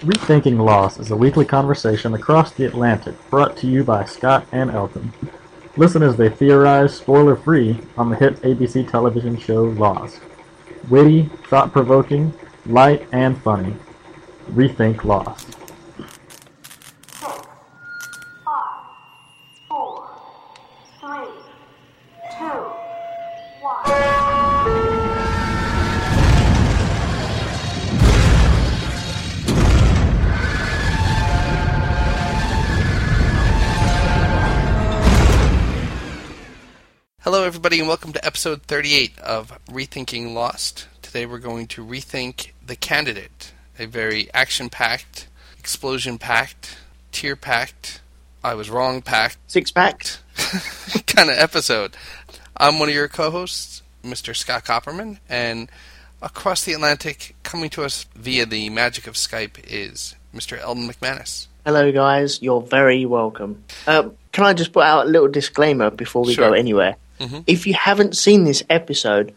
Rethinking Lost is a weekly conversation across the Atlantic brought to you by Scott and Elton. Listen as they theorize, spoiler free, on the hit ABC television show Lost. Witty, thought provoking, light, and funny. Rethink Lost. Everybody, and welcome to episode 38 of Rethinking Lost. Today we're going to rethink The Candidate, a very action packed, explosion packed, tear packed, I was wrong packed Six packed. kind of episode. I'm one of your co hosts, Mr. Scott Copperman, and across the Atlantic, coming to us via the magic of Skype, is Mr. Eldon McManus. Hello, guys. You're very welcome. Uh, can I just put out a little disclaimer before we Sure. go anywhere? Mhm. If you haven't seen this episode,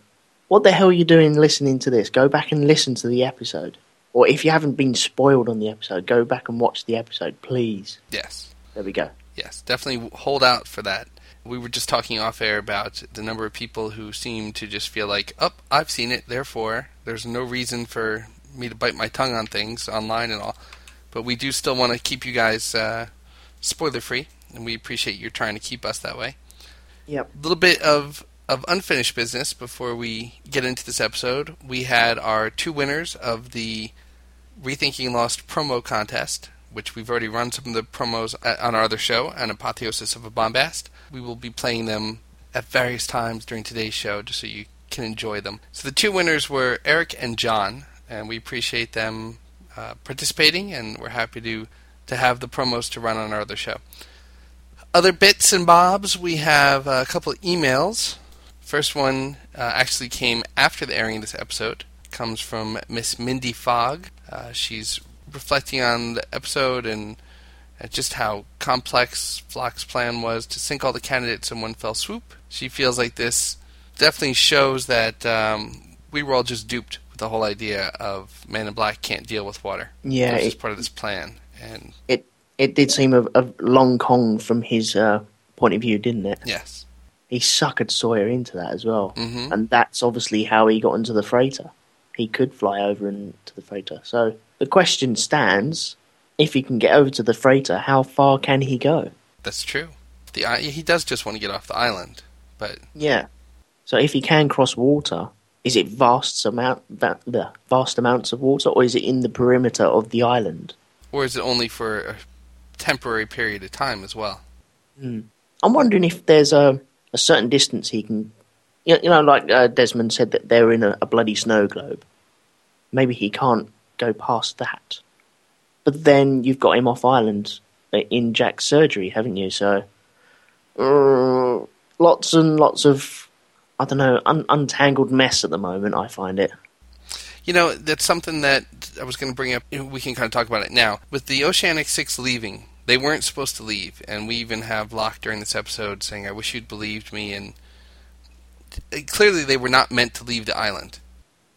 what the hell are you doing listening to this? Go back and listen to the episode. Or if you haven't been spoiled on the episode, go back and watch the episode, please. Yes. There we go. Yes, definitely hold out for that. We were just talking off air about the number of people who seem to just feel like, oh, I've seen it, therefore there's no reason for me to bite my tongue on things online and all. But we do still want to keep you guys uh, spoiler free, and we appreciate you trying to keep us that way. Yep. A little bit of, of unfinished business before we get into this episode. We had our two winners of the Rethinking Lost promo contest, which we've already run some of the promos on our other show, An Apotheosis of a Bombast. We will be playing them at various times during today's show just so you can enjoy them. So the two winners were Eric and John, and we appreciate them uh, participating, and we're happy to, to have the promos to run on our other show. Other bits and bobs, we have a couple of emails. First one uh, actually came after the airing of this episode. Comes from Miss Mindy Fogg. Uh, she's reflecting on the episode and uh, just how complex Flocke's plan was to sink all the candidates in one fell swoop. She feels like this definitely shows that um, we were all just duped with the whole idea of Man in Black can't deal with water. Yeah, is part of this plan. And It it did seem a, a long con from his uh, point of view, didn't it? yes. He suckered Sawyer into that as well. hmm and that's obviously how he got into the freighter. He could fly over into the freighter. So the question stands: if he can get over to the freighter, how far can he go? That's true. The he does just want to get off the island, but Yeah. So if he can cross water, is it vast amount, the vast amounts of water, or is it in the perimeter of the island? or is it only for a temporary period of time as well? I'm wondering if there's a, a certain distance he can. You know, you know like uh, Desmond said that they're in a, a bloody snow globe. Maybe he can't go past that. But then you've got him off island uh, in Jack's surgery, haven't you? So, uh, lots and lots of, I don't know, un- untangled mess at the moment, I find it. You know, that's something that I was going to bring up. We can kind of talk about it now. With the Oceanic Six leaving, they weren't supposed to leave, and we even have Locke during this episode saying, "I wish you'd believed me." And uh, clearly, they were not meant to leave the island.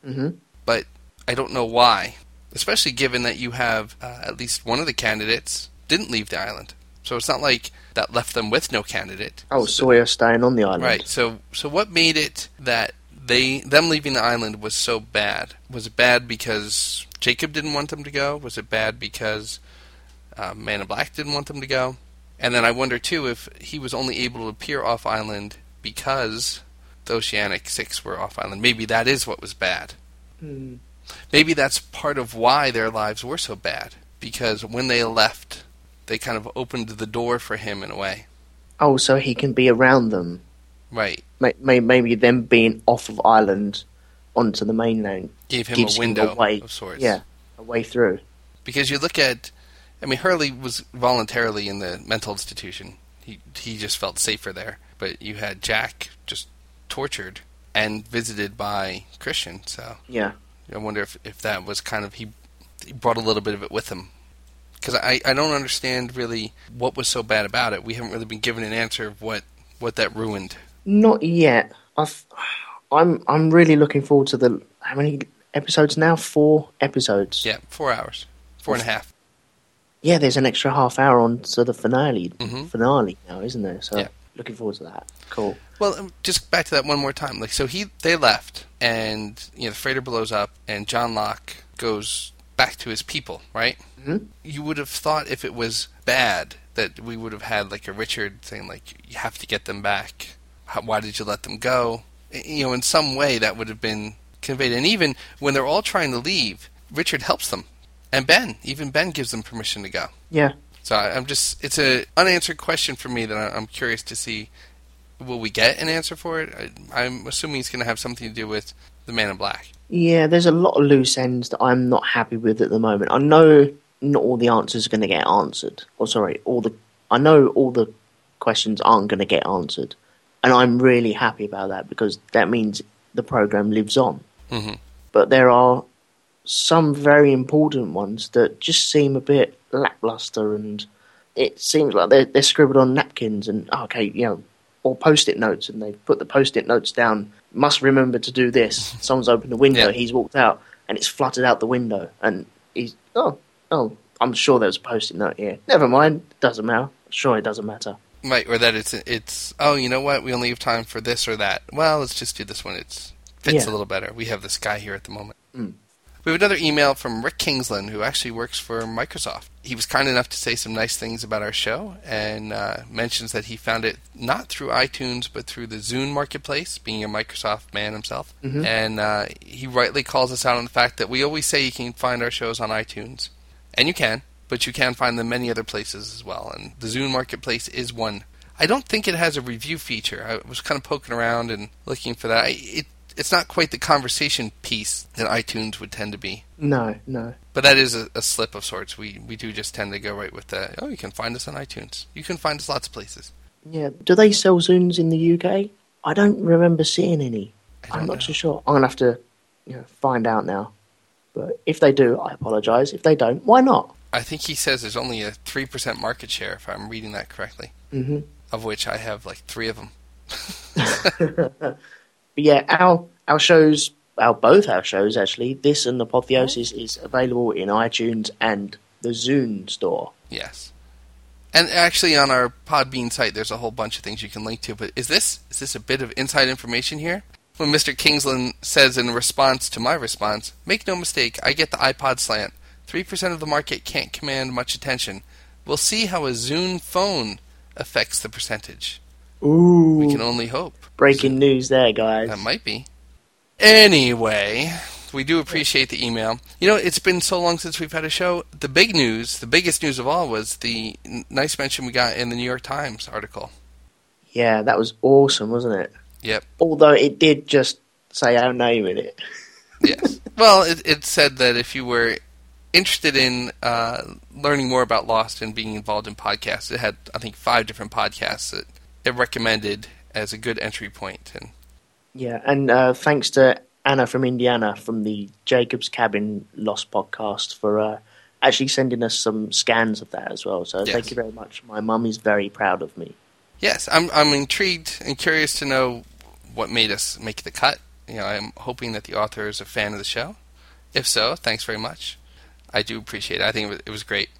hmm But I don't know why, especially given that you have uh, at least one of the candidates didn't leave the island. So it's not like that left them with no candidate. Oh, so Sawyer staying on the island. Right. So so what made it that they them leaving the island was so bad? Was it bad because Jacob didn't want them to go? Was it bad because uh, Man in Black didn't want them to go? And then I wonder too if he was only able to appear off island because the Oceanic Six were off island. Maybe that is what was bad. Hmm. Maybe that's part of why their lives were so bad because when they left, they kind of opened the door for him in a way. Oh, so he can be around them. Right. May- may- Maybe them being off of island onto the mainland Gave him a window him a way, of sorts. Yeah, a way through. because you look at I mean Hurley was voluntarily in the mental institution. He he just felt safer there. But you had Jack just tortured and visited by Christian, so Yeah. I wonder if, if that was kind of he, he brought a little bit of it with him. Because I, I don't understand really what was so bad about it. We haven't really been given an answer of what, what that ruined. Not yet. I've, I'm I'm really looking forward to the how many episodes now? Four episodes. Yeah, four hours. Four and a half. Yeah, there's an extra half hour on to the finale Mhm. finale now, isn't there? So Yeah. looking forward to that. Cool. Well, um, just back to that one more time. Like, so he they left, and you know the freighter blows up, and John Locke goes back to his people. Right? Mhm. You would have thought if it was bad that we would have had like a Richard saying like you have to get them back. How, why did you let them go? You know, in some way that would have been conveyed. And even when they're all trying to leave, Richard helps them, and Ben, even Ben gives them permission to go. Yeah. So I, I'm just, it's a unanswered question for me that I, I'm curious to see. Will we get an answer for it? I, I'm assuming it's going to have something to do with the Man in Black. Yeah, there's a lot of loose ends that I'm not happy with at the moment. I know not all the answers are going to get answered. Or sorry, all the I know all the questions aren't going to get answered, and I'm really happy about that because that means the program lives on. hmm But there are some very important ones that just seem a bit lackluster, and it seems like they're, they're scribbled on napkins and okay, you know, or post-it notes, and they've put the post-it notes down. Must remember to do this. Someone's opened the window. Yeah. He's walked out, and it's fluttered out the window, and he's oh oh. I'm sure there's a post-it note here. Never mind. Doesn't matter. Sure, it doesn't matter. Right, or that it's it's oh, you know what? We only have time for this or that. Well, let's just do this one. It fits Yeah. a little better. We have this guy here at the moment. Mm. We have another email from Rick Kingsland, who actually works for Microsoft. He was kind enough to say some nice things about our show and uh, mentions that he found it not through iTunes but through the Zune marketplace, being a Microsoft man himself. Mhm. And uh, he rightly calls us out on the fact that we always say you can find our shows on iTunes, and you can, but you can find them many other places as well. And the Zune marketplace is one. I don't think it has a review feature. I was kind of poking around and looking for that. I- It, it's not quite the conversation piece that iTunes would tend to be. No, no. But that is a, a slip of sorts. We we do just tend to go right with the oh you can find us on iTunes. You can find us lots of places. Yeah. Do they sell Zunes in the UK? I don't remember seeing any. I I'm not know. too sure. I'm gonna have to, you know, find out now. But if they do, I apologise. If they don't, why not? I think he says there's only a three percent market share if I'm reading that correctly. hmm Of which I have like three of them. But yeah, our our shows, our both our shows actually, this and the Apotheosis is available in iTunes and the Zune store. Yes. And actually, on our Podbean site, there's a whole bunch of things you can link to. But is this is this a bit of inside information here? When Mr. Kingsland says in response to my response, "Make no mistake, I get the iPod slant. Three percent of the market can't command much attention. We'll see how a Zune phone affects the percentage. Ooh, We can only hope. breaking news there, guys. That might be. Anyway, we do appreciate the email. You know, it's been so long since we've had a show. The big news, the biggest news of all, was the n- nice mention we got in the New York Times article. Yeah, that was awesome, wasn't it? Yep. Although it did just say our name in it. Yes. well, it, it said that if you were interested in uh, learning more about Lost and being involved in podcasts, it had, I think, five different podcasts that it recommended as a good entry point. And Yeah, and uh, thanks to Anna from Indiana from the Jacob's Cabin Lost podcast for uh, actually sending us some scans of that as well. So Yes. thank you very much. My mum is very proud of me. Yes, I'm I'm intrigued and curious to know what made us make the cut. You know, I'm hoping that the author is a fan of the show. If so, thanks very much. I do appreciate it. I think it was, great.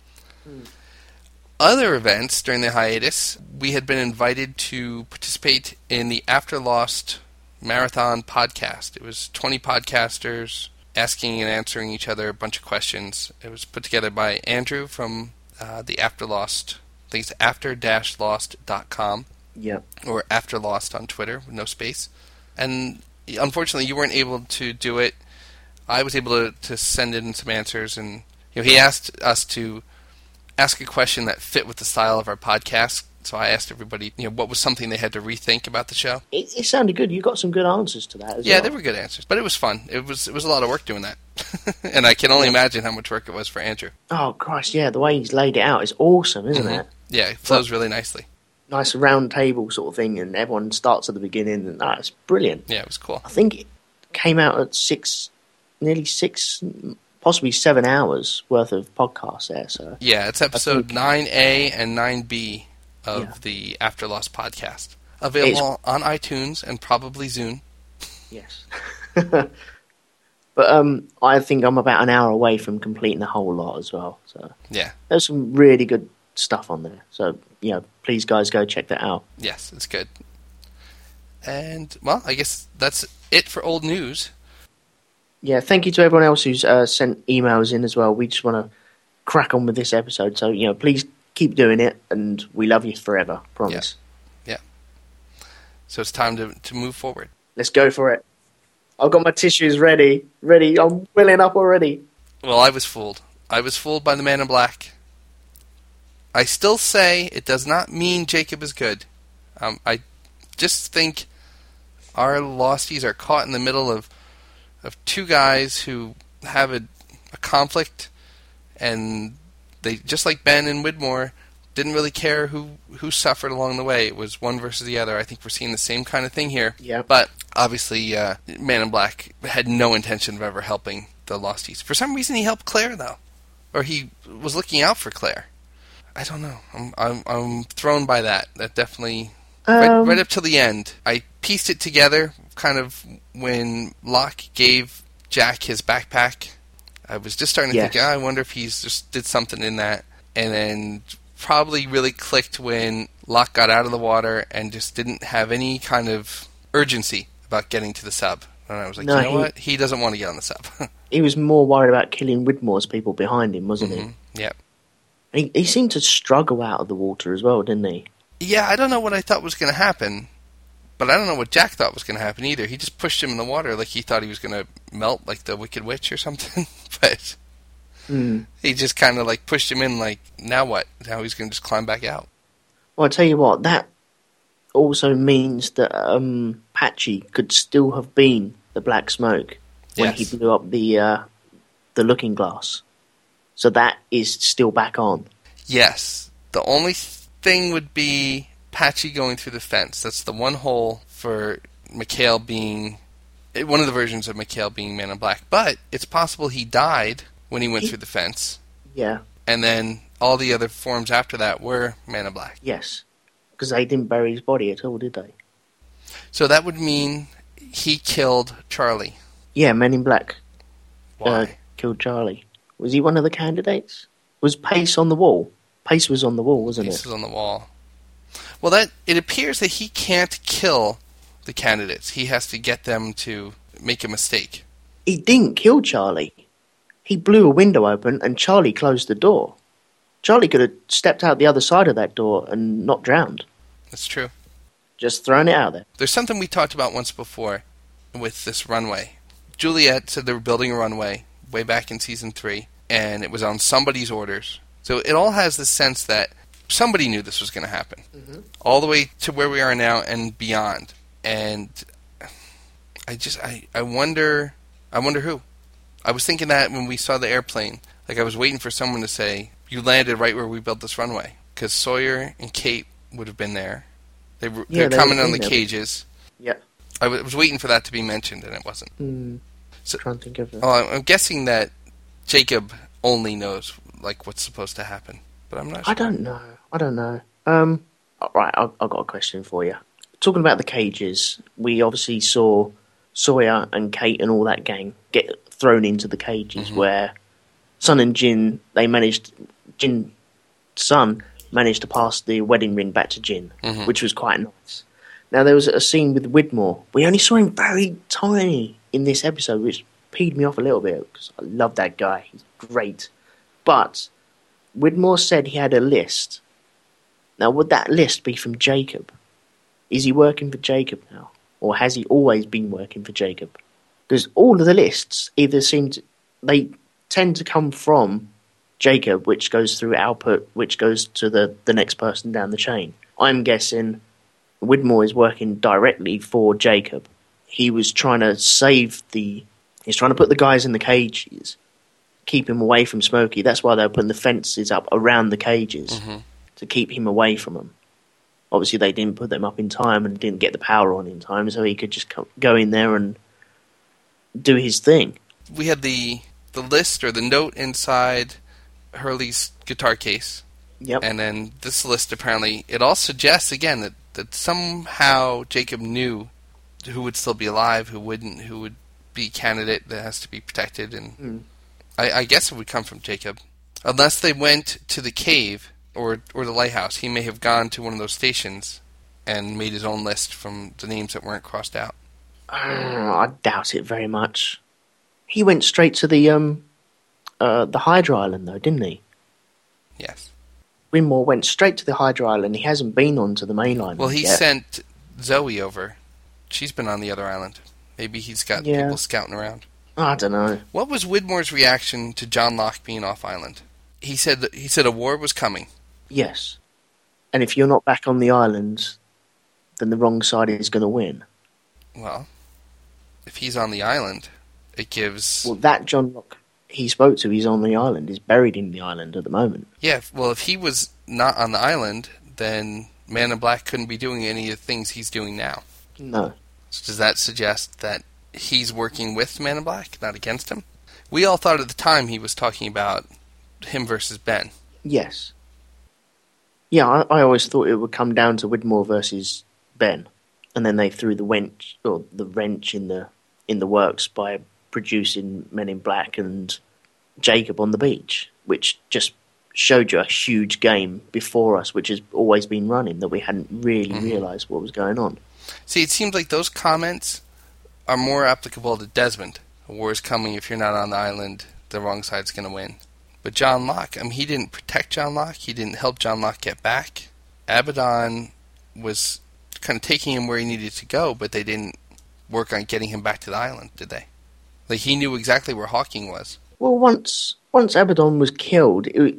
Other events during the hiatus, we had been invited to participate in the After Lost Marathon podcast. It was 20 podcasters asking and answering each other a bunch of questions. It was put together by Andrew from uh, the After Lost, I think it's after-lost.com Yeah. or After Lost on Twitter with no space. And unfortunately, you weren't able to do it. I was able to, to send in some answers, and you know, he asked us to ask a question that fit with the style of our podcast. So I asked everybody, you know, what was something they had to rethink about the show. It, it sounded good. You got some good answers to that as Yeah, well. they were good answers, but it was fun. It was it was a lot of work doing that, and I can only imagine how much work it was for Andrew. Oh, Christ, yeah. The way he's laid it out is awesome, isn't Mhm. it? Yeah, it flows really nicely. Nice round table sort of thing, and everyone starts at the beginning, and that's brilliant. Yeah, it was cool. I think it came out at six, nearly six, possibly seven hours worth of podcasts there. So Yeah, it's episode nine A and nine B of Yeah. the After Lost podcast, available on iTunes and probably Zune. yes, but But um, I think I'm about an hour away from completing the whole lot as well. So Yeah. there's some really good stuff on there. So you know, please guys go check that out. Yes, it's good. And well, I guess that's it for old news. Yeah, thank you to everyone else who's uh, sent emails in as well. We just want to crack on with this episode. So you know, please keep doing it, and we love you forever. Promise. Yeah. So it's time to to move forward. Let's go for it. I've got my tissues ready. Ready. I'm willing up already. Well, I was fooled. I was fooled by the man in black. I still say it does not mean Jacob is good. Um, I just think our losties are caught in the middle of of two guys who have a, a conflict, and they just like Ben and Widmore didn't really care who who suffered along the way. It was one versus the other. I think we're seeing the same kind of thing here. Yeah. But obviously, uh, Man in Black had no intention of ever helping the Losties. For some reason, he helped Claire though, or he was looking out for Claire. I don't know. I'm I'm, I'm thrown by that. That definitely right, Um, right up till the end. I pieced it together, kind of when Locke gave Jack his backpack. I was just starting to Yes. think, "Ah, I wonder if he's just did something in that, and then probably really clicked when Locke got out of the water and just didn't have any kind of urgency about getting to the sub. And I was like, No, you know he- what? He doesn't want to get on the sub. He was more worried about killing Widmore's people behind him, wasn't Mhm. Yep. He? he? Seemed to struggle out of the water as well, didn't he? Yeah, I don't know what I thought was going to happen, but I don't know what Jack thought was going to happen either. He just pushed him in the water like he thought he was going to melt like the Wicked Witch or something. but Mm. he just kind of like pushed him in like, now what? Now he's going to just climb back out. Well, I tell you what, that also means that um, Patchy could still have been the Black Smoke when Yes. he blew up the uh, the Looking Glass. So that is still back on. Yes. The only thing would be Patchy going through the fence. That's the one hole for Mikhail being eh, one of the versions of Mikhail being Man in Black. But it's possible he died when he went He- through the fence, Yeah. and then all the other forms after that were Man in Black. Yes. Because they didn't bury his body at all, did they? So that would mean he killed Charlie. Yeah, Men in Black Why? uh, killed Charlie. Was he one of the candidates? Was Pace on the wall? Pace was on the wall, wasn't This it? is on the wall. Well, that it appears that he can't kill the candidates. He has to get them to make a mistake. He didn't kill Charlie. He blew a window open and Charlie closed the door. Charlie could have stepped out the other side of that door and not drowned. That's true. Just throwing it out there. There's something we talked about once before with this runway. Juliet said they were building a runway way back in season three, and it was on somebody's orders. So it all has the sense that somebody knew this was going to happen, all the way to where we are now and beyond. And I just, I, I wonder, I wonder who. I was thinking that when we saw the airplane, like I was waiting for someone to say, "You landed right where we built this runway," because Sawyer and Kate would have been there. They were Yeah, they're they coming on the cages. Yeah. I was waiting for that to be mentioned, and it wasn't. Hmm. So- trying to think of it. Oh, I'm- I'm guessing that Jacob only knows like what's supposed to happen, but I'm not. Sure. I don't know. I don't know. Um, right, I've, I've got a question for you. Talking about the cages, we obviously saw Sawyer and Kate and all that gang get thrown into the cages where Sun and Jin, they managed, Jin, Sun managed to pass the wedding ring back to Jin, Mhm. which was quite nice. Now, there was a scene with Widmore. We only saw him very tiny in this episode, which peed me off a little bit because I love that guy. He's great. But Widmore said he had a list. Now, would that list be from Jacob? Is he working for Jacob now? Or has he always been working for Jacob? Because all of the lists either seem to, they tend to come from Jacob, which goes through output, which goes to the, the next person down the chain. I'm guessing Widmore is working directly for Jacob. He was trying to save the. He's trying to put the guys in the cages, keep him away from Smokey. That's why they were putting the fences up around the cages Mhm. to keep him away from them. Obviously, they didn't put them up in time and didn't get the power on in time, so he could just go in there and do his thing. We had the the list or the note inside Hurley's guitar case, Yep. and then this list apparently it all suggests again that that somehow Jacob knew who would still be alive, who wouldn't, who would be a candidate that has to be protected, and Mm. I, I guess it would come from Jacob, unless they went to the cave or or the lighthouse. He may have gone to one of those stations and made his own list from the names that weren't crossed out. Uh, I doubt it very much. He went straight to the um, uh, the Hydra Island though, didn't he? Yes. Widmore went straight to the Hydra Island. He hasn't been on to the mainland. Well, he yet. sent Zoe over. She's been on the other island. Maybe he's got Yeah. people scouting around. I don't know. What was Widmore's reaction to John Locke being off island? He said that, he said a war was coming. Yes, and if you're not back on the island, then the wrong side is going to win. Well, if he's on the island, it gives Well, that John Locke he spoke to, he's on the island. He's buried in the island at the moment. yeah. Well, if he was not on the island, then Man in Black couldn't be doing any of the things he's doing now. No. So does that suggest that he's working with Man in Black, not against him? We all thought at the time he was talking about him versus Ben. Yes. Yeah, I, I always thought it would come down to Widmore versus Ben, and then they threw the wrench or the wrench in the in the works by producing Men in Black and Jacob on the beach, which just showed you a huge game before us, which has always been running that we hadn't really mm-hmm. realised what was going on. See, it seems like those comments are more applicable to Desmond. A war is coming. If you're not on the island, the wrong side's going to win. But John Locke, I mean, he didn't protect John Locke. He didn't help John Locke get back. Abaddon was kind of taking him where he needed to go, but they didn't work on getting him back to the island, did they? Like he knew exactly where Hawking was. Well, once once Abaddon was killed, it,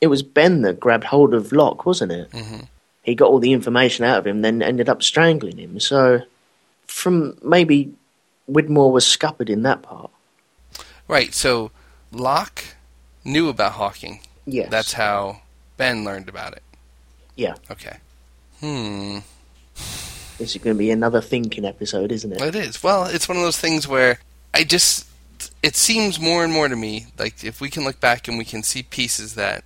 it was Ben that grabbed hold of Locke, wasn't it? Mhm. He got all the information out of him, then ended up strangling him. So, from maybe Widmore was scuppered in that part. Right. So Locke knew about Hawking. Yes, That's how Ben learned about it. Yeah. Okay. Hmm. this is going to be another thinking episode, isn't it? It is. Well, it's one of those things where I just it seems more and more to me like if we can look back and we can see pieces that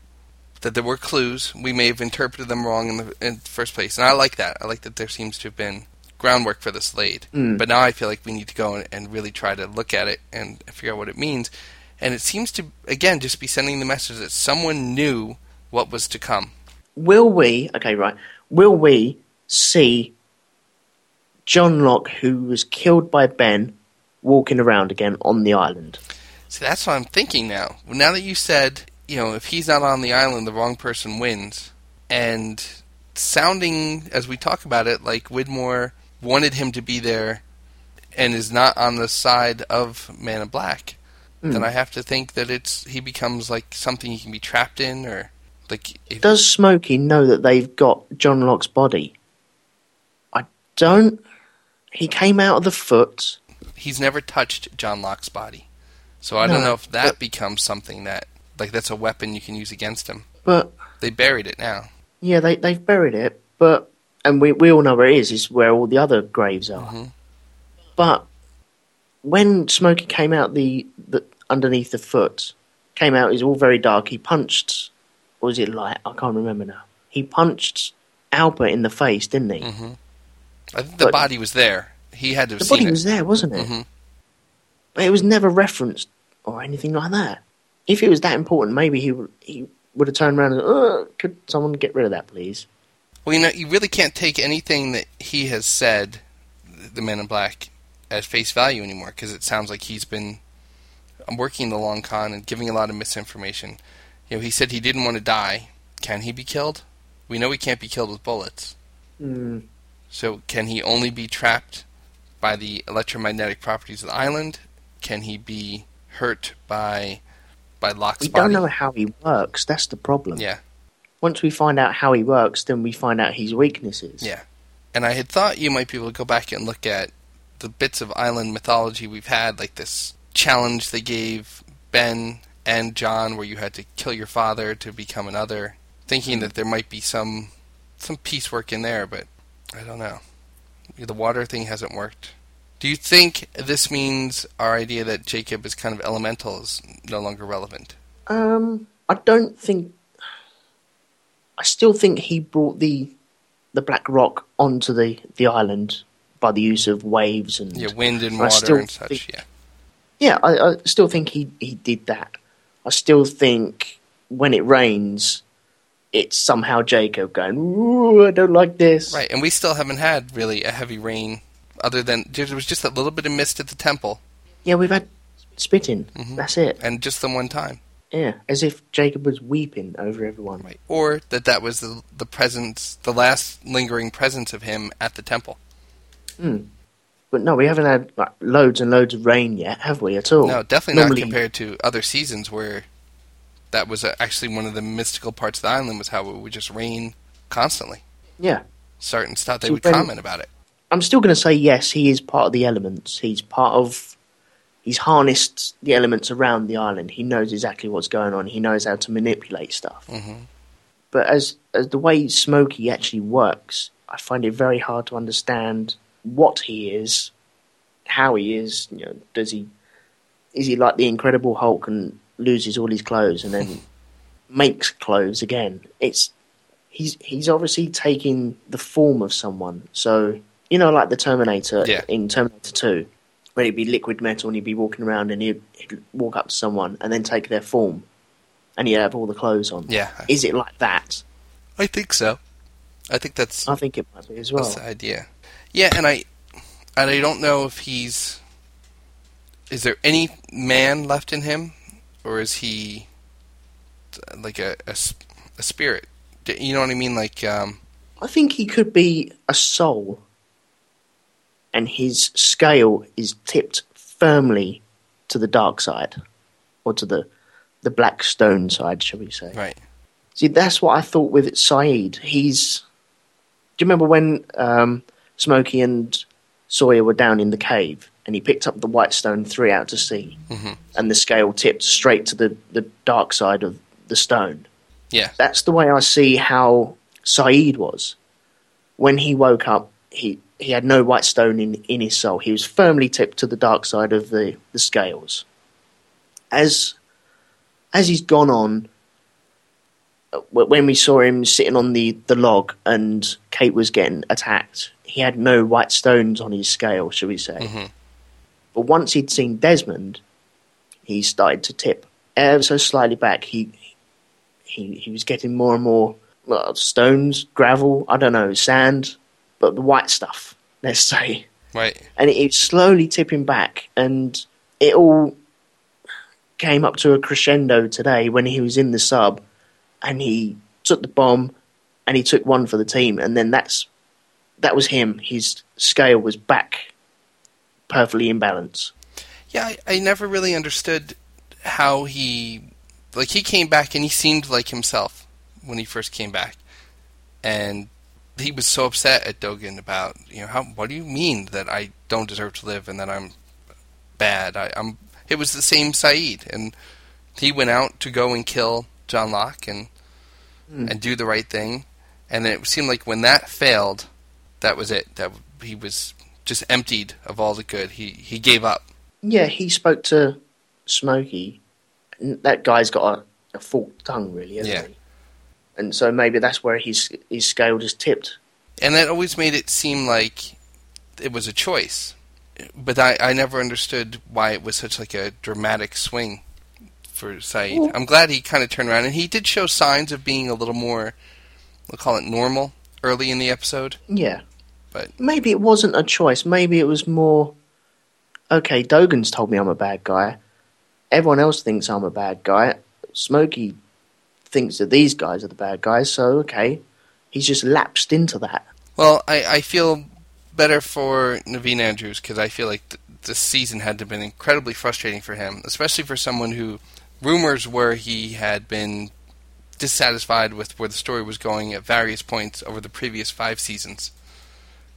that there were clues, we may have interpreted them wrong in the, in the first place, and I like that. I like that there seems to have been groundwork for this laid. Mm. But now I feel like we need to go and, and really try to look at it and figure out what it means. And it seems to again just be sending the message that someone knew what was to come. Will we? Okay, right. Will we see John Locke, who was killed by Ben, walking around again on the island? See, that's what I'm thinking now. Now that you said, you know, if he's not on the island, the wrong person wins, and sounding as we talk about it, like Widmore wanted him to be there, and is not on the side of Man in Black, hmm. then I have to think that it's he becomes like something he can be trapped in, or like if, Does Smokey know that they've got John Locke's body? I don't. He came out of the foot. he's never touched John Locke's body, so I don't know if that but- becomes something that like that's a weapon you can use against him. But They buried it now. yeah, they they've buried it. But and we we all know where it is. Is where all the other graves are. Mhm. But when Smokey came out the, the underneath the foot, came out. It's all very dark. He punched. Or was it light? I can't remember now. He punched Alpert in the face, didn't he? hmm I think the But- body was there. He had to have The body it. was there, wasn't it? Mhm. But it was never referenced or anything like that. If it was that important, maybe he would he would have turned around and uh, could someone get rid of that, please? Well, you know, you really can't take anything that he has said, the Man in Black, at face value anymore because it sounds like he's been working the long con and giving a lot of misinformation. You know, he said he didn't want to die. Can he be killed? We know he can't be killed with bullets. Mm. So, can he only be trapped by the electromagnetic properties of the island? Can he be hurt by by Locke's We body? don't know how he works. That's the problem. Yeah. Once we find out how he works, then we find out his weaknesses. Yeah. And I had thought you might be able to go back and look at the bits of island mythology we've had, like this challenge they gave Ben and John where you had to kill your father to become another, thinking that there might be some some piecework in there, but I don't know. The water thing hasn't worked. Do you think this means our idea that Jacob is kind of elemental is no longer relevant? Um, I don't think. I still think he brought the the Black Rock onto the the island by the use of waves and Yeah, wind and water still and such. think- Yeah. yeah, I, I still think he, he did that. I still think when it rains, it's somehow Jacob going, Ooh, I don't like this. Right, and we still haven't had really a heavy rain, other than there was just a little bit of mist at the temple, Yeah, we've had spitting. Mhm. That's it. and just the one time. Yeah, as if Jacob was weeping over everyone. Right, or that that was the the presence, the last lingering presence of him at the temple. Hmm. But no, we haven't had like, loads and loads of rain yet, have we, at all? No, definitely Normally- not compared to other seasons where that was actually one of the mystical parts of the island was how it would just rain constantly. Yeah. Start and stop. They So would when- comment about it. I'm still going to say yes, he is part of the elements. He's part of. He's harnessed the elements around the island. He knows exactly what's going on. He knows how to manipulate stuff. hmm But as as the way Smokey actually works, I find it very hard to understand what he is, how he is. You know, does he is he like the Incredible Hulk and loses all his clothes and then makes clothes again? It's he's he's obviously taking the form of someone. So you know, like the Terminator Yeah. in Terminator Two, where he'd be liquid metal and he'd be walking around and he'd, he'd walk up to someone and then take their form, and he'd have all the clothes on. Yeah, Is it like that? I think so. I think that's I think it might be as well. That's the idea. Yeah, and I and I don't know if he's is there any man left in him or is he like a spirit? You know what I mean? Like um I think he could be a soul, and his scale is tipped firmly to the dark side, or to the the black stone side, shall we say? right. See, that's what I thought with Sayid. He's. Do you remember when um, Smokey and Sawyer were down in the cave, and he picked up the white stone, threw it out to sea, Mhm. and the scale tipped straight to the, the dark side of the stone? Yeah. That's the way I see how Sayid was. When he woke up, he, he had no white stone in, in his soul. He was firmly tipped to the dark side of the, the scales. As as he's gone on, uh, when we saw him sitting on the, the log and Kate was getting attacked, he had no white stones on his scale, shall we say. Mhm. But once he'd seen Desmond, he started to tip ever so slightly back. He he he was getting more and more well, stones, gravel, I don't know, sand, but the white stuff, let's say. Right. And it was slowly tipping back, and it all came up to a crescendo today when he was in the sub, and he took the bomb, and he took one for the team, and then that's that was him. His scale was back perfectly in balance. Yeah, I, I never really understood how he like he came back and he seemed like himself when he first came back. And he was so upset at Dogen about, you know, how what do you mean that I don't deserve to live and that I'm bad? I, I'm it was the same Sayid and he went out to go and kill John Locke and Hmm. and do the right thing. And then it seemed like when that failed, that was it. That he was just emptied of all the good. He he gave up. Yeah, he spoke to Smokey. That guy's got a, a forked tongue, really, hasn't Yeah. he? And so maybe that's where his his scale just tipped. and that always made it seem like it was a choice. But I, I never understood why it was such like a dramatic swing for Sayid. Well- I'm glad he kind of turned around, and he did show signs of being a little more, we'll call it normal, early in the episode. Yeah. But- maybe it wasn't a choice. Maybe it was more. Okay, Dogen's told me I'm a bad guy. Everyone else thinks I'm a bad guy. Smokey thinks that these guys are the bad guys. So okay, he's just lapsed into that. Well, I, I feel better for Naveen Andrews because I feel like th- this season had to have been incredibly frustrating for him, especially for someone who rumors were he had been dissatisfied with where the story was going at various points over the previous five seasons.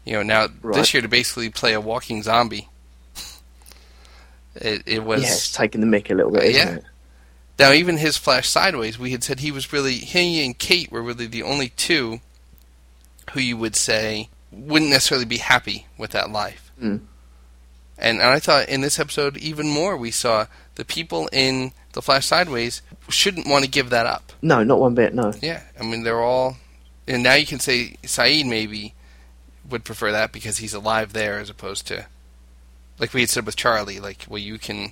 You know, now Right. this year to basically play a walking zombie. It, it was yeah, it's taking the mick a little bit, uh, isn't Yeah. it? Now, even his Flash Sideways, we had said he was really he and Kate were really the only two who you would say wouldn't necessarily be happy with that life. Mm. And, and I thought in this episode even more we saw the people in the Flash Sideways shouldn't want to give that up. No, not one bit. No. Yeah, I mean they're all, and now you can say Sayid maybe would prefer that because he's alive there as opposed to like we had said with Charlie, like well you can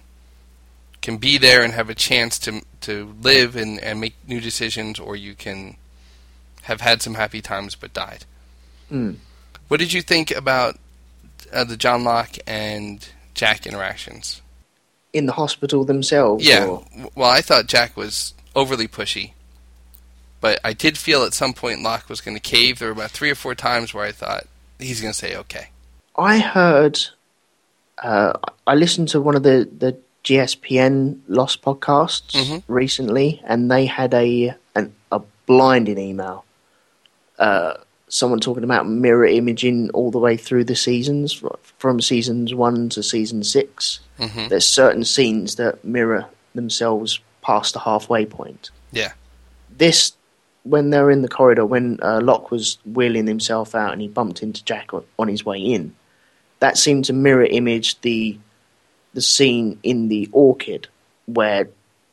can be there and have a chance to to live and, and make new decisions or you can have had some happy times but died. Mm. What did you think about uh, the John Locke and Jack interactions? In the hospital themselves? Yeah. or- Well, I thought Jack was overly pushy, but I did feel at some point Locke was going to cave. There were about three or four times where I thought he's going to say okay. I heard. Uh, I listened to one of the the GSPN Lost podcasts Mhm. recently, and they had a an, a blinding email. Uh, someone talking about mirror imaging all the way through the seasons, from seasons one to season 6 hmm There's certain scenes that mirror themselves past the halfway point. Yeah. This, when they're in the corridor, when uh, Locke was wheeling himself out and he bumped into Jack on, on his way in, that seemed to mirror image the the scene in the orchid where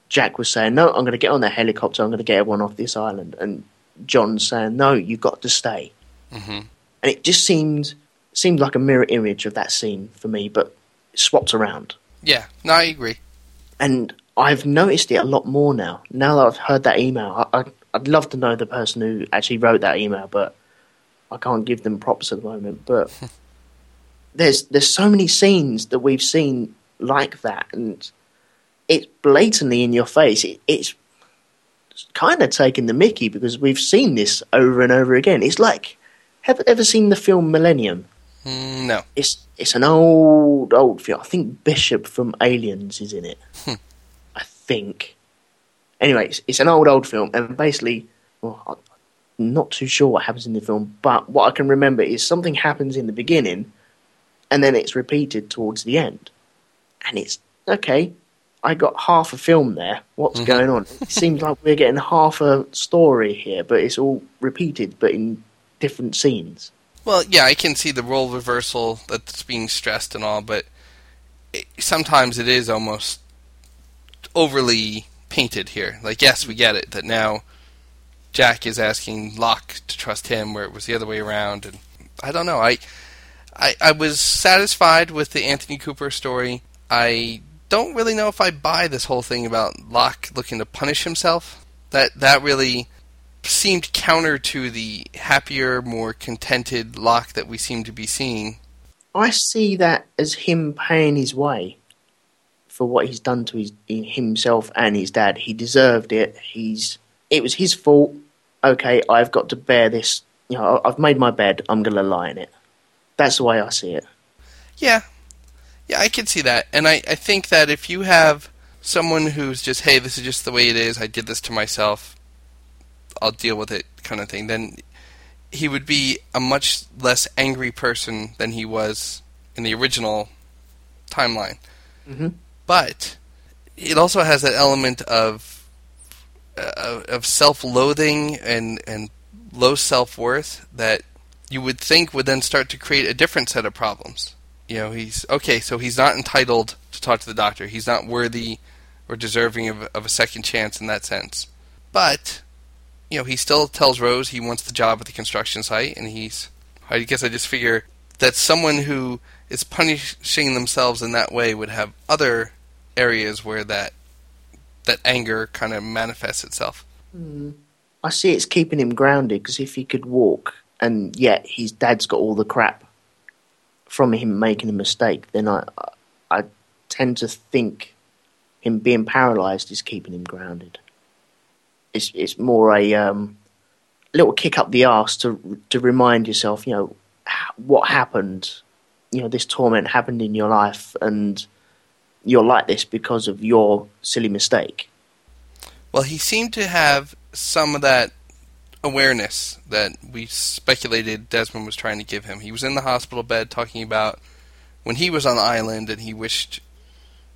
Jack was saying, "No, I'm going to get on that helicopter. I'm going to get everyone off this island," and John's saying, "No, you've got to stay." hmm And it just seemed seemed like a mirror image of that scene for me, but swapped around. Yeah. No, I agree. and I've noticed it a lot more now. Now that I've heard that email, I, I'd love to know the person who actually wrote that email, but I can't give them props at the moment. But there's there's so many scenes that we've seen like that, and it's blatantly in your face. It, it's kind of taking the Mickey because we've seen this over and over again. It's like, have you ever seen the film Millennium? Mm, no. It's it's an old old film. I think Bishop from Aliens is in it. Hmm. I think. Anyway, it's, it's an old old film, and basically, well, I'm not too sure what happens in the film, but what I can remember is something happens in the beginning, and then it's repeated towards the end, and it's okay. I got half a film there. What's Mhm. going on? It seems like we're getting half a story here, but it's all repeated, but in different scenes. Well, yeah, I can see the role reversal that's being stressed and all, but it, sometimes it is almost overly painted here. Like, yes, we get it that now Jack is asking Locke to trust him, where it was the other way around, and I don't know. I, I, I was satisfied with the Anthony Cooper story. I don't really know if I buy this whole thing about Locke looking to punish himself. That that really seemed counter to the happier, more contented Locke that we seem to be seeing. I see that as him paying his way for what he's done to his himself and his dad. He deserved it. He's it was his fault. Okay, I've got to bear this. You know, I've made my bed. I'm going to lie in it. That's the way I see it. Yeah. Yeah, I can see that. And I, I think that if you have someone who's just, hey, this is just the way it is, I did this to myself, I'll deal with it kind of thing, then he would be a much less angry person than he was in the original timeline. Mhm. But it also has that element of uh, of self-loathing and and low self-worth that you would think would then start to create a different set of problems. You know, he's okay, so he's not entitled to talk to the doctor. He's not worthy or deserving of, of a second chance in that sense. But you know, he still tells Rose he wants the job at the construction site, and he's. I guess I just figure that someone who is punishing themselves in that way would have other areas where that that anger kind of manifests itself. Hmm. I see it's keeping him grounded because if he could walk and yet his dad's got all the crap from him making a mistake, then I I tend to think him being paralysed is keeping him grounded. It's it's more a um, little kick up the arse to to remind yourself, you know, what happened. You know, this torment happened in your life, and you're like this because of your silly mistake. Well, he seemed to have some of that awareness that we speculated Desmond was trying to give him. He was in the hospital bed talking about when he was on the island and he wished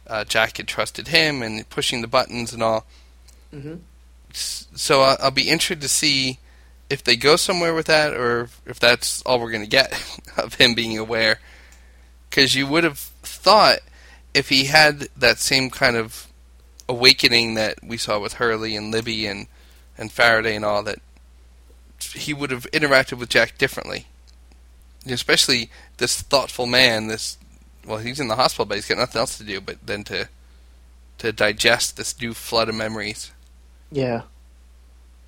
uh, Jack had trusted him and pushing the buttons and all. Mhm. So I'll, I'll be interested to see if they go somewhere with that or if that's all we're going to get of him being aware. Because you would have thought if he had that same kind of awakening that we saw with Hurley and Libby and, and Faraday and all that he would have interacted with Jack differently. especially this thoughtful man. This well, he's in the hospital, but he's got nothing else to do but then to to digest this new flood of memories. Yeah.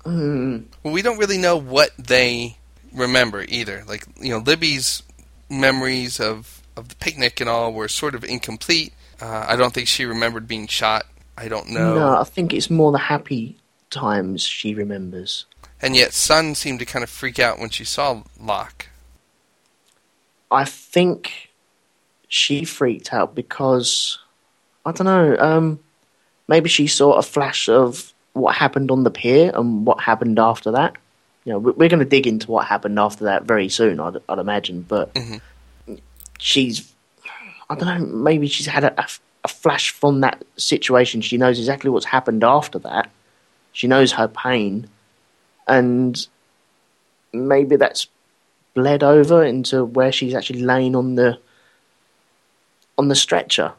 Mm, Well, we don't really know what they remember either. Like you know, Libby's memories of of the picnic and all were sort of incomplete. Uh, I don't think she remembered being shot. I don't know. no, I think it's more the happy times she remembers. And yet, Sun seemed to kind of freak out when she saw Locke. I think she freaked out because I don't know. Um, maybe she saw a flash of what happened on the pier and what happened after that. You know, we- we're going to dig into what happened after that very soon. I'd, I'd imagine, but Mhm. she's I don't know. Maybe she's had a, a, a flash from that situation. She knows exactly what's happened after that. She knows her pain, and maybe that's bled over into where she's actually laying on the on the stretcher.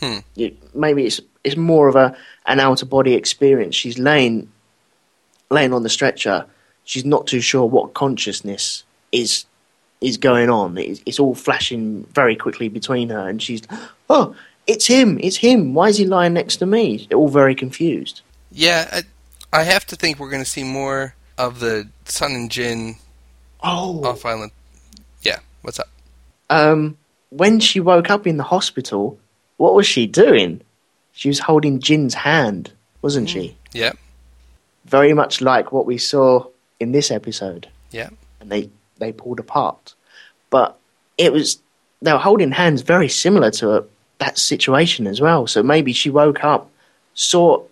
Hmm. It- maybe it's it's more of a an outer body experience. She's laying laying on the stretcher. She's not too sure what consciousness is is going on. It's, it's all flashing very quickly between her, and she's oh, it's him, it's him. Why is he lying next to me? All very confused. Yeah, I, I have to think we're going to see more of the Sun and Jin Oh, off island. Yeah, what's up? um, when she woke up in the hospital, what was she doing? She was holding Jin's hand, wasn't she? Yeah, Very much like what we saw in this episode. yeah. and they they pulled apart. But it was they were holding hands very similar to uh that situation as well. So maybe she woke up, saw,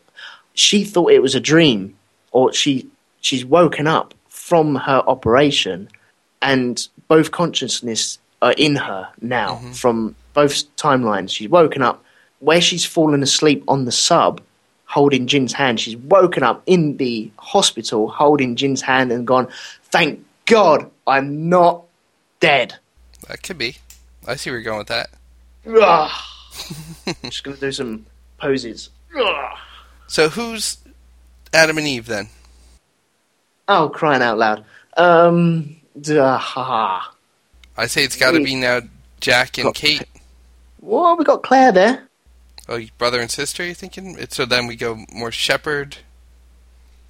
she thought it was a dream, or she she's woken up from her operation, and both consciousness are in her now mm-hmm. from both timelines. She's woken up where she's fallen asleep on the sub. Holding Jin's hand, she's woken up in the hospital holding Jin's hand and gone, Thank God I'm not dead. That could be. I see where you're going with that. Ugh. Just gonna do some poses. So who's Adam and Eve then? Oh, crying out loud. Um, duh, ha, ha. I say it's got to be now Jack and Got- Kate. Well, we got Claire there. Oh, brother and sister. you're thinking? So then we go more Shepherd,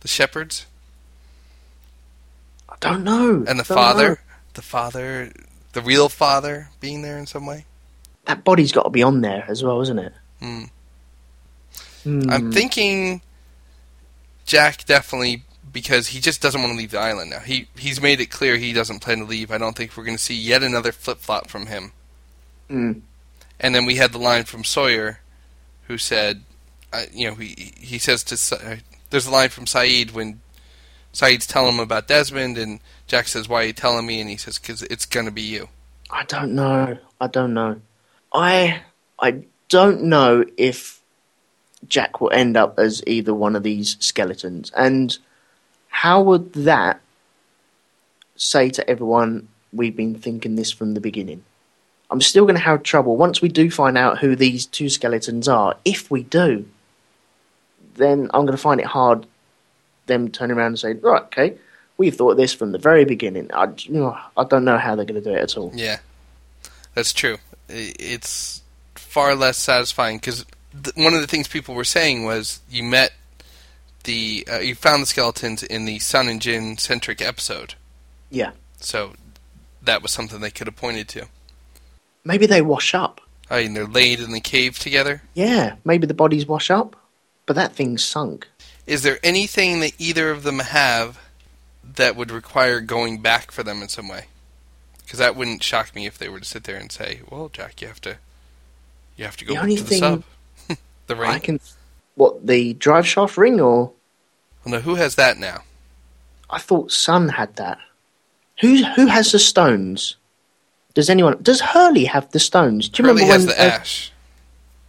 the shepherds, I don't know. and the father, know. the father, the real father being there in some way. That body's got to be on there as well, isn't it? Hmm. Hmm. I'm thinking Jack definitely because he just doesn't want to leave the island now. He he's made it clear he doesn't plan to leave. I don't think we're going to see yet another flip flop from him. Hmm. And then we had the line from Sawyer, who said, uh, you know, he he says to uh, there's a line from Sayid when Sayid's telling him about Desmond, and Jack says, "Why are you telling me?" And he says, "Because it's going to be you." I don't know. I don't know. I I don't know if Jack will end up as either one of these skeletons. And how would that say to everyone we've been thinking this from the beginning? I'm still going to have trouble once we do find out who these two skeletons are. If we do, then I'm going to find it hard them turning around and saying, "Right, okay, we thought this from the very beginning." I, you know, I don't know how they're going to do it at all. Yeah, that's true. It's far less satisfying because th- one of the things people were saying was you met the uh, you found the skeletons in the Sun and Jin centric episode, Yeah. so that was something they could have pointed to. Maybe they wash up. I mean, they're laid in the cave together. Yeah, maybe the bodies wash up, but that thing's sunk. Is there anything that either of them have that would require going back for them in some way? Because that wouldn't shock me if they were to sit there and say, "Well, Jack, you have to, you have to go The back only to the thing sub." The ring. I can. What the drive shaft ring, or Well, no, who has that now? I thought Sun had that. Who who has the stones? Does anyone? Does Hurley have the stones? Do you Hurley remember has when? the uh, ash.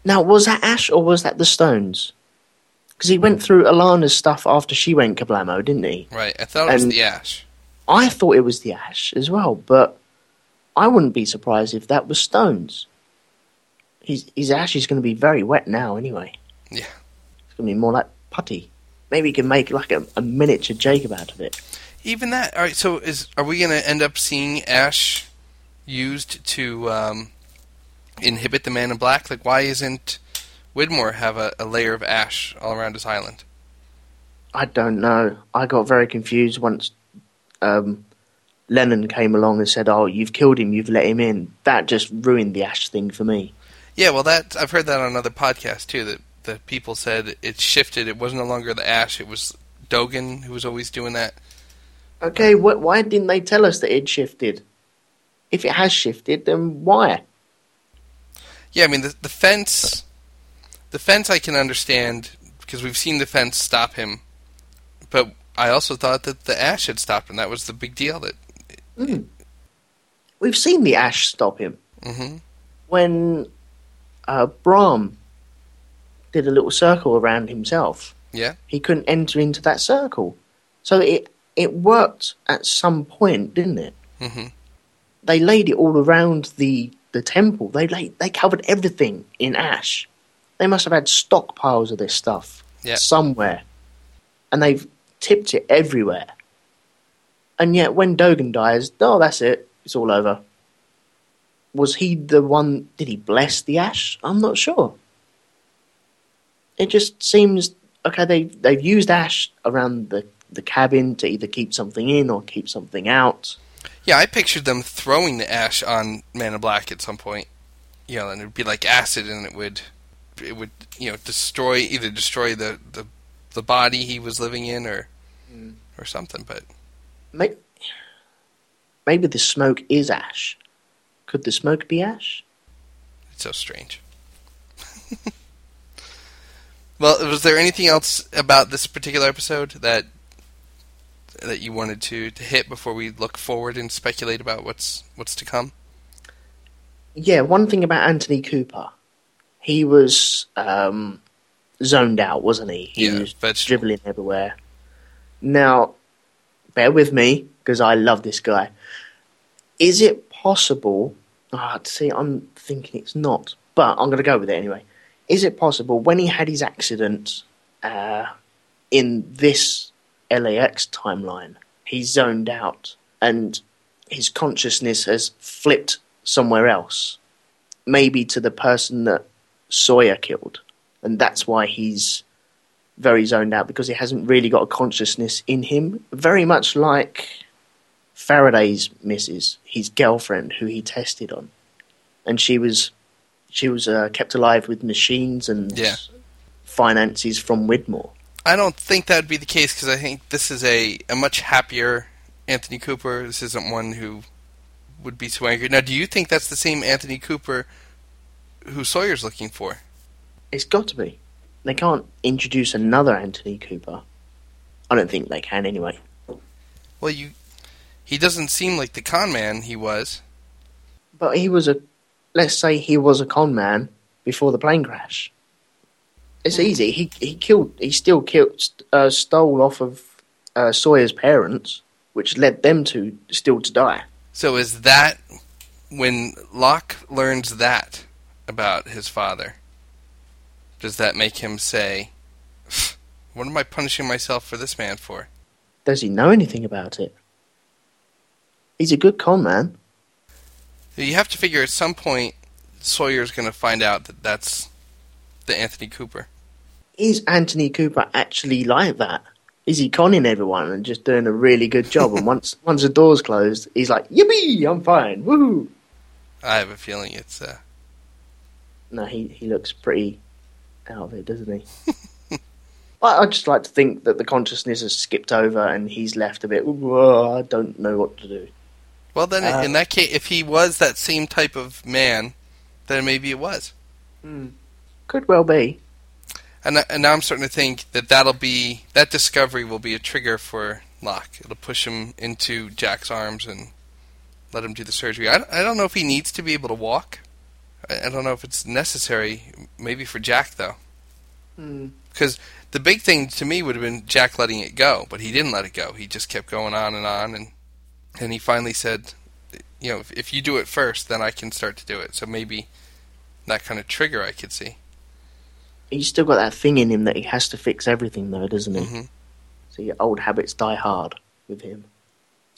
now was that Ash or was that the stones? Because he went through Ilana's stuff after she went kablamo, didn't he? Right, I thought it was the ash. I thought it was the Ash as well, but I wouldn't be surprised if that was stones. His his ash is going to be very wet now, anyway. Yeah. It's going to be more like putty. Maybe he can make like a, a miniature Jacob out of it. Even that. All right. So, is are we going to end up seeing Ash used to um, inhibit the Man in Black? Like, why isn't Widmore have a, a layer of ash all around his island? I don't know. I got very confused once um, Lennon came along and said, "Oh, you've killed him. You've let him in." That just ruined the ash thing for me. Yeah, well, that I've heard that on another podcast too. That that people said it shifted. It was no longer the ash. It was Dogen who was always doing that. Okay, wh- why didn't they tell us that it shifted? If it has shifted, then why? Yeah, I mean the the fence, the fence I can understand because we've seen the fence stop him, but I also thought that the ash had stopped him. That was the big deal. That We've seen the ash stop him hmm when uh, Bram did a little circle around himself. yeah, He couldn't enter into that circle, so it it worked at some point, didn't it? hmm They laid it all around the the temple. They laid, they covered everything in ash. They must have had stockpiles of this stuff Yeah. somewhere, and they've tipped it everywhere. And yet, when Dogen dies, oh, that's it. It's all over. Was he the one? Did he bless the ash? I'm not sure. It just seems okay. They they've used ash around the the cabin to either keep something in or keep something out. yeah. I pictured them throwing the ash on Man in Black at some point. You know, and it would be like acid, and it would it would you know destroy either destroy the the, the body he was living in or hmm. or something. But Maybe, maybe the smoke is ash. Could the smoke be ash? It's so strange. well, was there anything else about this particular episode that that you wanted to, to hit before we look forward and speculate about what's what's to come? Yeah, one thing about Anthony Cooper. He was um, zoned out, wasn't he? He Yeah, was vegetable. dribbling everywhere. Now, bear with me, because I love this guy. Is it possible? Ah, see, I'm thinking it's not, but I'm going to go with it anyway. Is it possible when he had his accident uh, in this LAX timeline, he zoned out and his consciousness has flipped somewhere else, maybe to the person that Sawyer killed, and that's why he's very zoned out because he hasn't really got a consciousness in him. Very much like Faraday's missus, his girlfriend, who he tested on, and she was she was uh, kept alive with machines and Yeah. finances from Widmore. I don't think that would be the case because I think this is a, a much happier Anthony Cooper. This isn't one who would be so angry. Now, do you think that's the same Anthony Cooper who Sawyer's looking for? It's got to be. They can't introduce another Anthony Cooper. I don't think they can anyway. Well, you he doesn't seem like the con man he was. But he was a, let's say he was a con man before the plane crash. It's easy. He he killed. He still killed. Uh, stole off of uh, Sawyer's parents, which led them to still to die. So is that when Locke learns that about his father? Does that make him say, "What am I punishing myself for this man for?" Does he know anything about it? He's a good con man. You have to figure at some point Sawyer's going to find out that that's the Anthony Cooper. Is Anthony Cooper actually like that? Is he conning everyone and just doing a really good job? and once once the door's closed, he's like, "Yippee! I'm fine. Woohoo!" I have a feeling it's uh, No, he, he looks pretty out of it, doesn't he? I, I just like to think that the consciousness has skipped over and he's left a bit. I don't know what to do. Well. Then Uh, in that case, if he was that same type of man, then maybe it was. Hmm. Could well be. And, uh, and now I'm starting to think that that'll be that discovery will be a trigger for Locke. It'll push him into Jack's arms and let him do the surgery. I, I don't know if he needs to be able to walk. I, I don't know if it's necessary. Maybe for Jack though, hmm. because the big thing to me would have been Jack letting it go, but he didn't let it go. He just kept going on and on, and and he finally said, you know, if, if you do it first, then I can start to do it. So maybe that kind of trigger I could see. He's still got that thing in him that he has to fix everything, though, doesn't he? Mhm. So your old habits die hard with him.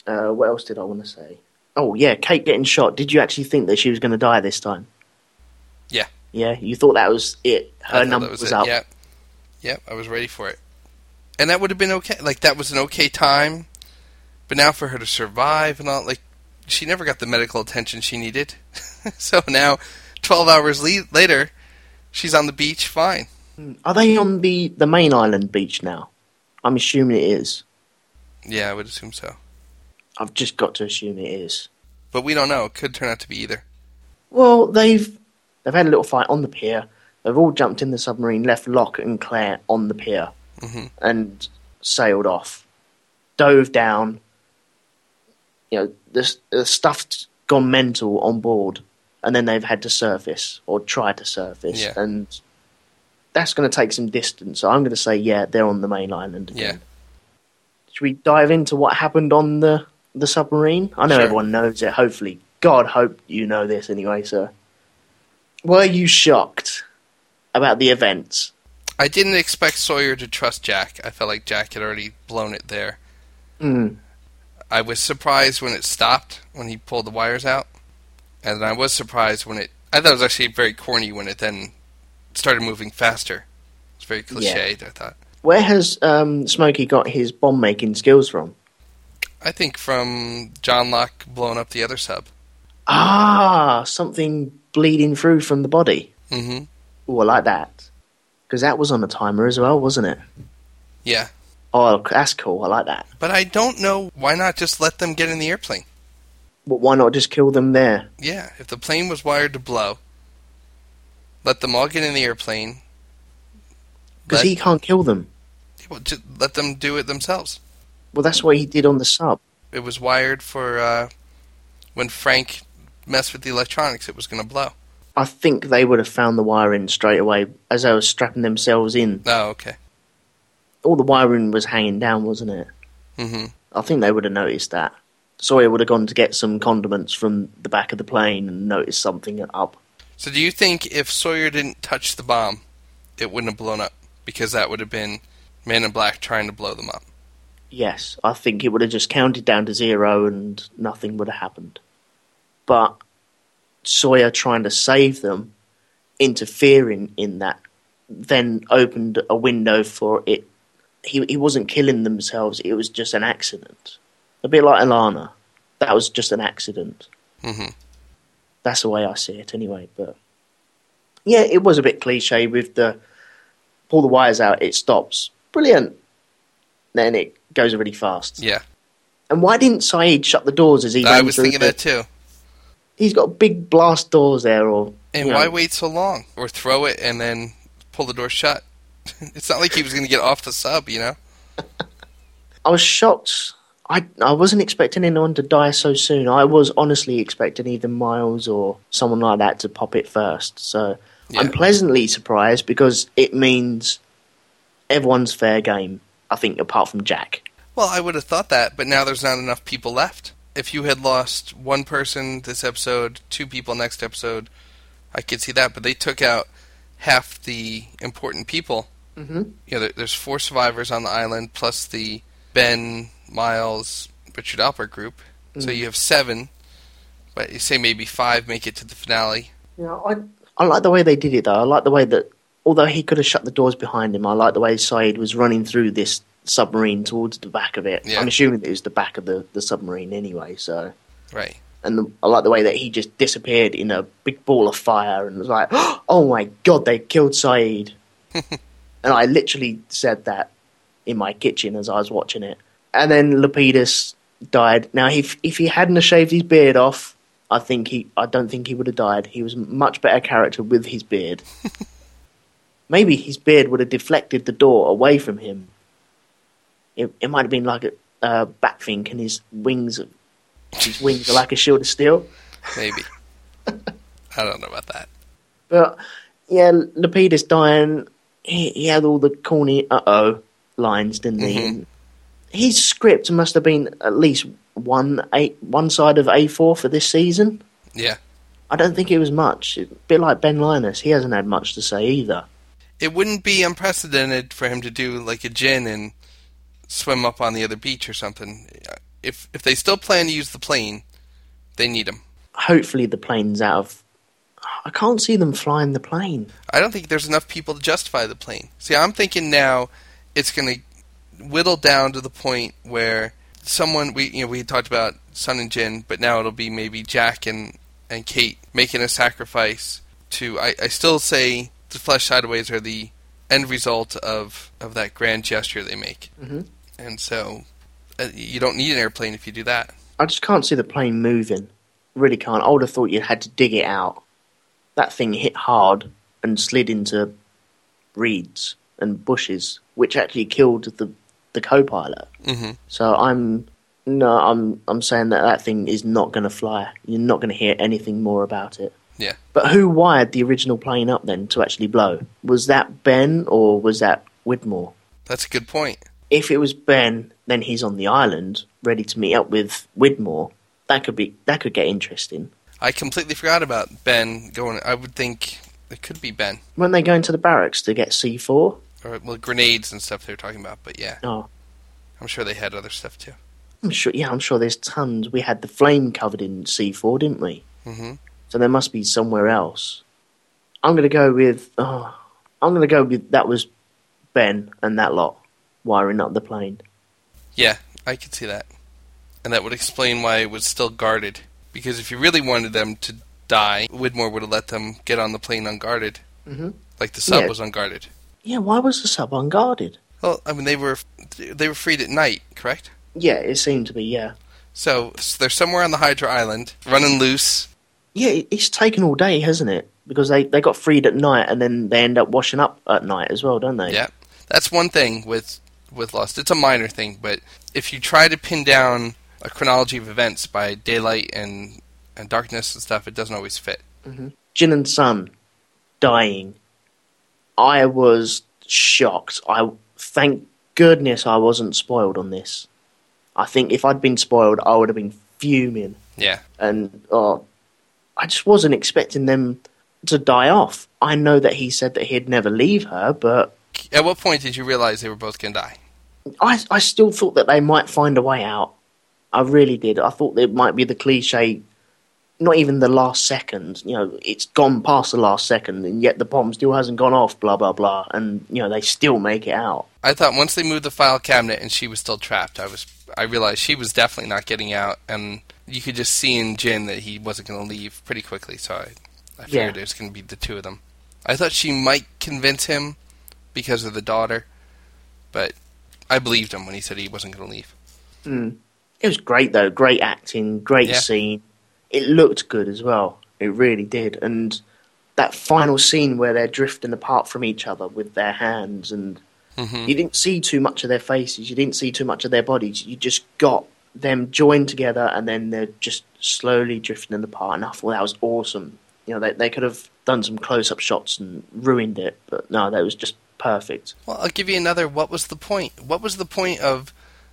Uh, what else did I want to say? Oh yeah, Kate getting shot. Did you actually think that she was going to die this time? Yeah. Yeah, you thought that was it. Her number was, it. up. Yep. Yep, I was ready for it. And that would have been okay. Like that was an okay time. But now for her to survive and all like she never got the medical attention she needed. so now 12 hours le- later, she's on the beach fine. Are they on the the main island beach now? I'm assuming it is. Yeah, I would assume so. I've just got to assume it is. But we don't know. It could turn out to be either. Well, they've they've had a little fight on the pier. They've all jumped in the submarine, left Locke and Claire on the pier, Mhm. and sailed off. Dove down. You know, the, the stuff's gone mental on board, and then they've had to surface or try to surface, Yeah. and that's going to take some distance. So I'm going to say, yeah, they're on the main island. Yeah. Should we dive into what happened on the the submarine? I know Sure. everyone knows it. Hopefully, God, hope you know this anyway, sir. Were you shocked about the events? I didn't expect Sawyer to trust Jack. I felt like Jack had already blown it there. Mm. I was surprised when it stopped when he pulled the wires out, and I was surprised when it. I thought it was actually very corny when it then started moving faster. It's very cliched. I thought. Where has um, Smokey got his bomb making skills from? I think from John Locke blowing up the other sub. Ah, something bleeding through from the body. Mm-hmm. Oh, I like that. Because that was on a timer as well, wasn't it? Yeah, Oh, that's cool. I like that. but I don't know why not just let them get in the airplane. But why not just kill them there? Yeah, if the plane was wired to blow, let them all get in the airplane. Because he can't kill them. Well, let them do it themselves. Well, that's what he did on the sub. It was wired for uh, when Frank messed with the electronics. It was going to blow. I think they would have found the wiring straight away as they were strapping themselves in. Oh, okay. All the wiring was hanging down, wasn't it? hmm I think they would have noticed that. Sawyer would have gone to get some condiments from the back of the plane and noticed something up. So, do you think if Sawyer didn't touch the bomb, it wouldn't have blown up? Because that would have been Man in Black trying to blow them up. Yes, I think it would have just counted down to zero and nothing would have happened. But Sawyer trying to save them, interfering in that, then opened a window for it. He he wasn't killing themselves. It was just an accident. A bit like Ilana. That was just an accident. hmm That's the way I see it, anyway. But yeah, it was a bit cliche with the pull the wires out, it stops. Brilliant. Then it goes really fast. Yeah, And why didn't Sayid shut the doors as he I was through thinking that too. He's got big blast doors there, or And why know, wait so long? Or throw it and then pull the door shut? it's not like he was going to get off the sub, you know? I was shocked. I I wasn't expecting anyone to die so soon. I was honestly expecting either Miles or someone like that to pop it first. So I'm pleasantly surprised because it means everyone's fair game. I think, apart from Jack. Well, I would have thought that, but now there's not enough people left. If you had lost one person this episode, two people next episode, I could see that. But they took out half the important people. Mm-hmm. You know, there, there's four survivors on the island, plus the Ben, Miles, Richard Alpert group. So you have seven. But you say maybe five make it to the finale. Yeah, I I like the way they did it though. I like the way that although he could have shut the doors behind him, I like the way Sayid was running through this submarine towards the back of it. Yeah. I'm assuming it was the back of the, the submarine anyway. So, Right. And the, I like the way that he just disappeared in a big ball of fire and was like, "Oh my god, they killed Sayid!" and I literally said that in my kitchen as I was watching it. And then Lapidus died. Now, if if he hadn't have shaved his beard off, I think he. I don't think he would have died. He was a much better character with his beard. Maybe his beard would have deflected the door away from him. It, it might have been like a uh, Batfink, and his wings, his wings are like a shield of steel. Maybe. I don't know about that. But yeah, Lapidus dying. He, he had all the corny "uh oh" lines, didn't he? Mhm. His script must have been at least one a one side of A four for this season. Yeah. I don't think it was much. A bit like Ben Linus, he hasn't had much to say either. It wouldn't be unprecedented for him to do like a Jin and swim up on the other beach or something. If if they still plan to use the plane, They need them. Hopefully, the plane's out of. I can't see them flying the plane. I don't think there's enough people to justify the plane. See, I'm thinking now it's going to whittle down to the point where someone we you know we talked about Sun and Jin, but now it'll be maybe Jack and and Kate making a sacrifice to. I, I still say the flash sideways are the end result of of that grand gesture they make, Mhm. and so you don't need an airplane if you do that. I just can't see the plane moving. Really can't. I would have thought you had to dig it out. That thing hit hard and slid into reeds and bushes, which actually killed the the co-pilot. hmm So I'm no, I'm I'm saying that that thing is not going to fly. You're not going to hear anything more about it. Yeah. But who wired the original plane up then to actually blow? Was that Ben or was that Widmore? That's a good point. If it was Ben, then he's on the island, ready to meet up with Widmore. That could be that could get interesting. I completely forgot about Ben going. I would think it could be Ben Weren't they going to the barracks to get C four? or well grenades and stuff they were talking about. But yeah, Oh, I'm sure they had other stuff too. I'm sure. Yeah, I'm sure there's tons. We had the flame covered in C four, didn't we? Mm-hmm. So there must be somewhere else. I'm to go with. Oh, I'm going to go with that was Ben and that lot wiring up the plane. Yeah, I could see that, and that would explain why it was still guarded. Because if you really wanted them to die, Widmore would have let them get on the plane unguarded, Mhm. like the sub Yeah. was unguarded. Yeah, why was the sub unguarded? Well, I mean they were they were freed at night, correct? Yeah, it seemed to be. Yeah, So, so they're somewhere on the Hydra Island, running loose. yeah. It's taken all day, hasn't it? Because they they got freed at night and then they end up washing up at night as well, don't they? Yeah, that's one thing with with Lost. It's a minor thing, but if you try to pin down a chronology of events by daylight and and darkness and stuff, it doesn't always fit. Mm-hmm. Jin and Sun dying. I was shocked. I thank goodness I wasn't spoiled on this. I think if I'd been spoiled, I would have been fuming. Yeah, and oh, I just wasn't expecting them to die off. I know that he said that he'd never leave her, but At what point did you realize they were both going to die? I, I still thought that they might find a way out. I really did. I thought it might be the cliche, not even the last second. You know, it's gone past the last second, and yet the bomb still hasn't gone off. Blah blah blah, and you know they still make it out. I thought once they moved the file cabinet and she was still trapped, I was I realized she was definitely not getting out, and you could just see in Jin that he wasn't going to leave pretty quickly. So I, I figured Yeah. it was going to be the two of them. I thought she might convince him because of the daughter, but I believed him when he said he wasn't going to leave. Mm. It was great though. Great acting, great Yeah. scene. It looked good as well. It really did. And that final scene where they're drifting apart from each other with their hands, and hmm you didn't see too much of their faces. You didn't see too much of their bodies. You just got them joined together, and then they're just slowly drifting apart. And I thought that was awesome. You know, they they could have done some close up shots and ruined it, but no, that was just perfect. Well, I'll give you another. What was the point? What was the point of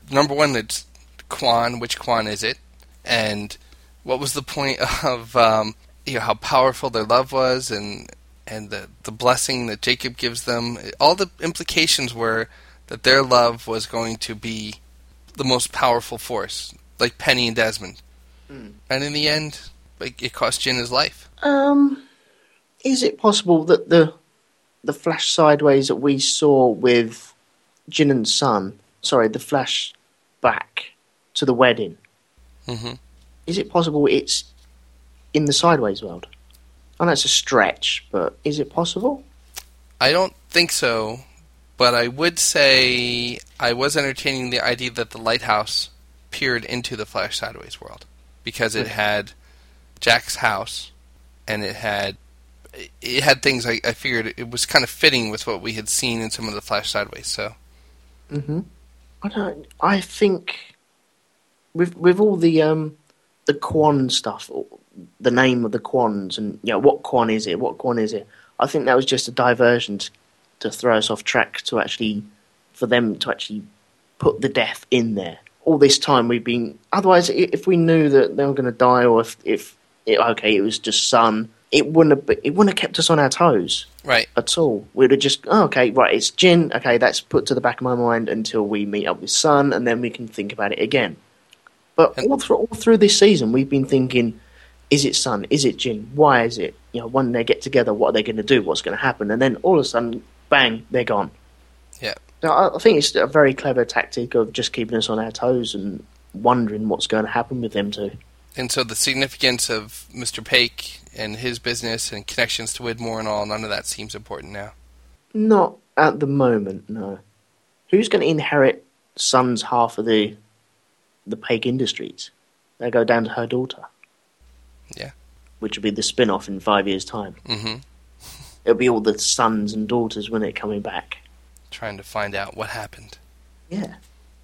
number one? It's Kwon. Which Kwon is it? And what was the point of um, you know how powerful their love was, and and the the blessing that Jacob gives them? All the implications were that their love was going to be the most powerful force, like Penny and Desmond. Hmm. And in the end, like, it cost Jin his life. Um, is it possible that the the flash sideways that we saw with Jin and Sun, sorry, the flash back to the wedding, hmm is it possible it's in the sideways world? I know it's a stretch, but is it possible? I don't think so, but I would say I was entertaining the idea that the lighthouse peered into the Flash Sideways world because it had Jack's house and it had it had things I, I figured it was kind of fitting with what we had seen in some of the Flash Sideways. So hmm I don't. I think with with all the um the Kwon stuff, the name of the Kwons, and you know what Kwon is it? What Kwon is it? I think that was just a diversion to, to throw us off track to actually for them to actually put the death in there. All this time we've been. Otherwise, if we knew that they were going to die, or if if it, okay, it was just Sun, it wouldn't have. be- It wouldn't have kept us on our toes right, at all. We'd have just, oh, okay, right, it's Jin. Okay, that's put to the back of my mind until we meet up with Sun, and then we can think about it again. But all through all through this season, we've been thinking: Is it Sun? Is it Jin? Why is it? You know, when they get together, what are they going to do? What's going to happen? And then all of a sudden, bang, they're gone. Yeah. So I, I think it's a very clever tactic of just keeping us on our toes and wondering what's going to happen with them two. And so the significance of Mr. Paik and his business and connections to Widmore and all, none of that seems important now. Not at the moment, no. Who's going to inherit Sun's half of the the Paik Industries? They go down to her daughter. Yeah. Which will be the spin off in five years' time. hmm It'll be all the sons and daughters when it coming back. Trying to find out what happened. Yeah.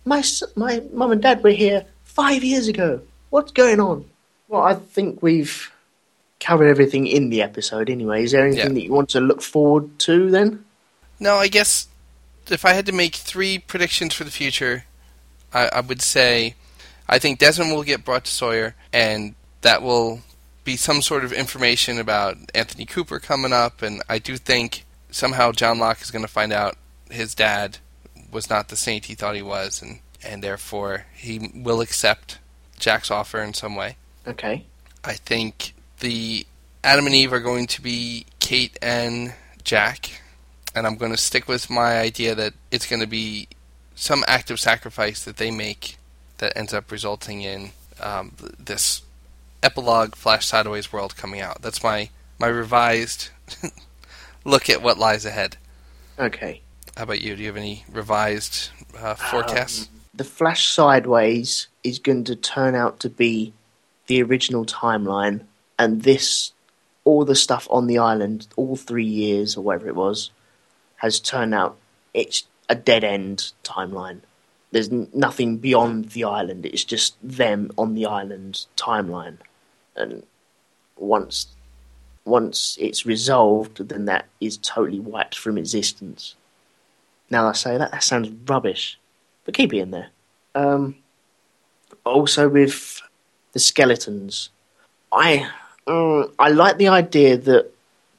My my mum and dad were here five years ago. What's going on? Well, I think we've covered everything in the episode anyway. Is there anything Yeah. that you want to look forward to then? No, I guess if I had to make three predictions for the future, I, I would say I think Desmond will get brought to Sawyer, and that will be some sort of information about Anthony Cooper coming up. And I do think somehow John Locke is going to find out his dad was not the saint he thought he was, and, and therefore he will accept Jack's offer in some way. Okay. I think the Adam and Eve are going to be Kate and Jack, and I'm going to stick with my idea that it's going to be some act of sacrifice that they make that ends up resulting in um, this epilogue Flash Sideways world coming out. That's my my revised look at what lies ahead. Okay. How about you? Do you have any revised uh, forecasts? The Flash Sideways is going to turn out to be the original timeline, and this, all the stuff on the island, all three years or whatever it was, has turned out it's a dead end timeline. There's nothing beyond the island. It's just them on the island timeline, and once once it's resolved, then that is totally wiped from existence. Now I say that, that sounds rubbish but keep it in there. Um, also with the skeletons, I mm, I like the idea that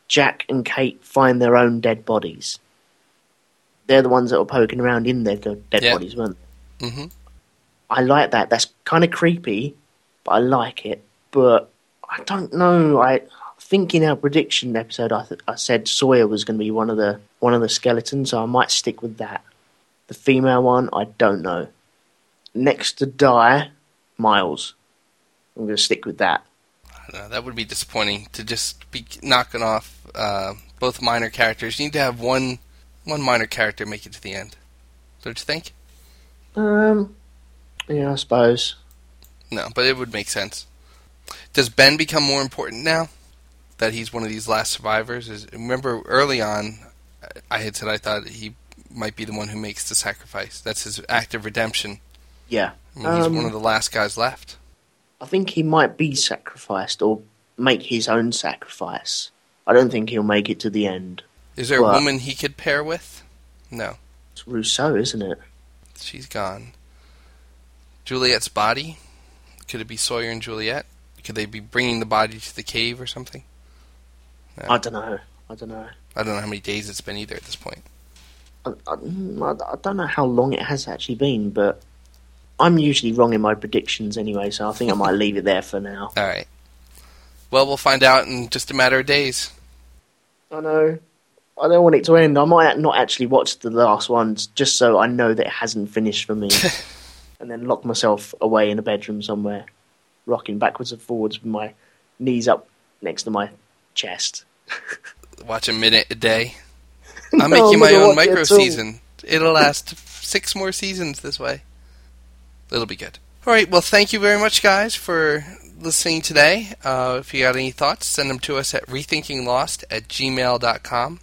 Jack and Kate find their own dead bodies. They're the ones that were poking around in their dead Yeah. bodies, weren't they? hmm I like that. That's kind of creepy, but I like it. But I don't know. I think in our prediction episode, I, th- I said Sawyer was going to be one of the one of the skeletons, so I might stick with that. The female one, I don't know. Next to die, Miles. I'm going to stick with that. I that would be disappointing to just be knocking off uh, both minor characters. You need to have one one minor character make it to the end. Don't you think? Um, yeah, I suppose. No, but it would make sense. Does Ben become more important now that he's one of these last survivors? Is, remember early on, I had said I thought he might be the one who makes the sacrifice. That's his act of redemption. Yeah. I mean, he's Um, one of the last guys left. I think he might be sacrificed or make his own sacrifice. I don't think he'll make it to the end. Is there a woman he could pair with? No, It's Rousseau, isn't it? she's gone. Juliet's body? Could it be Sawyer and Juliet? Could they be bringing the body to the cave or something? No. I don't know. I don't know. I don't know how many days it's been either at this point. I, I, I- I don't know how long it has actually been, but I'm usually wrong in my predictions anyway, so I think I might leave it there for now. All right. Well, we'll find out in just a matter of days. I know. I don't want it to end. I might not actually watch the last ones just so I know that it hasn't finished for me. and then lock myself away in a bedroom somewhere, rocking backwards and forwards with my knees up next to my chest. Watch a minute a day. I'm No, making my own micro season. It'll last six more seasons this way. It'll be good. All right. Well, thank you very much, guys, for listening today. Uh, if you got any thoughts, send them to us at rethinkinglost at gmail.com.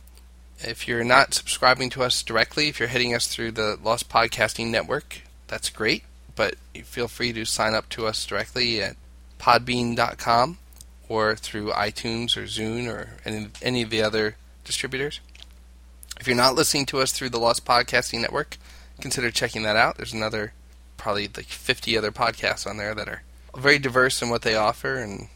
If you're not subscribing to us directly, if you're hitting us through the Lost Podcasting Network, that's great. But feel free to sign up to us directly at podbean.com or through iTunes or Zune or any, any of the other distributors. If you're not listening to us through the Lost Podcasting Network, consider checking that out. There's another, probably like 50 other podcasts on there that are very diverse in what they offer, and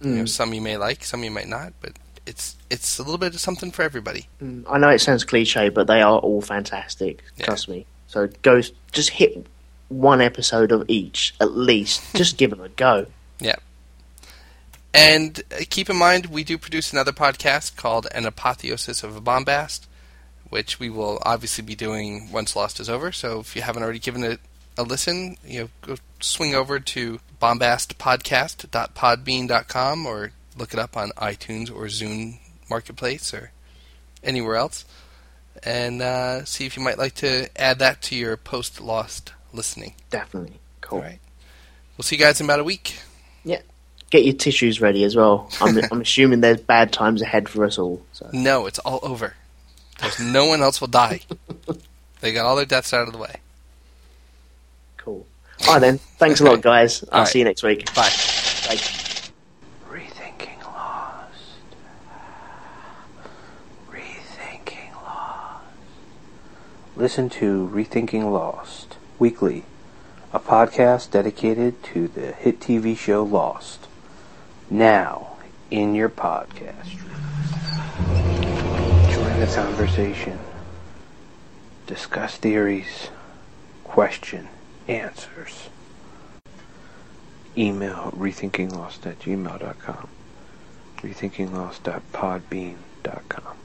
you know, Mm. some you may like, some you might not, but it's it's a little bit of something for everybody. Mm, I know it sounds cliche, but they are all fantastic. Yeah. Trust me. So go, just hit one episode of each at least. Just give it a go. Yeah. And uh, keep in mind, we do produce another podcast called An Apotheosis of a Bombast, which we will obviously be doing once Lost is over. So if you haven't already given it a listen, you know, go swing over to bombastpodcast.podbean.com or look it up on iTunes or Zune Marketplace or anywhere else, and uh, see if you might like to add that to your post Lost listening. Definitely. Cool. All right. We'll see you guys in about a week. Yeah. Get your tissues ready as well. I'm, I'm assuming there's bad times ahead for us all. So. No, it's all over. There's no one else will die. They got all their deaths out of the way. Cool. All right then. Thanks a lot, guys. I'll All see you next week. Bye. Bye. Rethinking Lost. Rethinking Lost. Listen to Rethinking Lost weekly, a podcast dedicated to the hit TV show Lost. Now, in your podcast. The conversation. Discuss theories. Question answers. Email rethinkinglost at gmail.com rethinkinglost.podbean.com.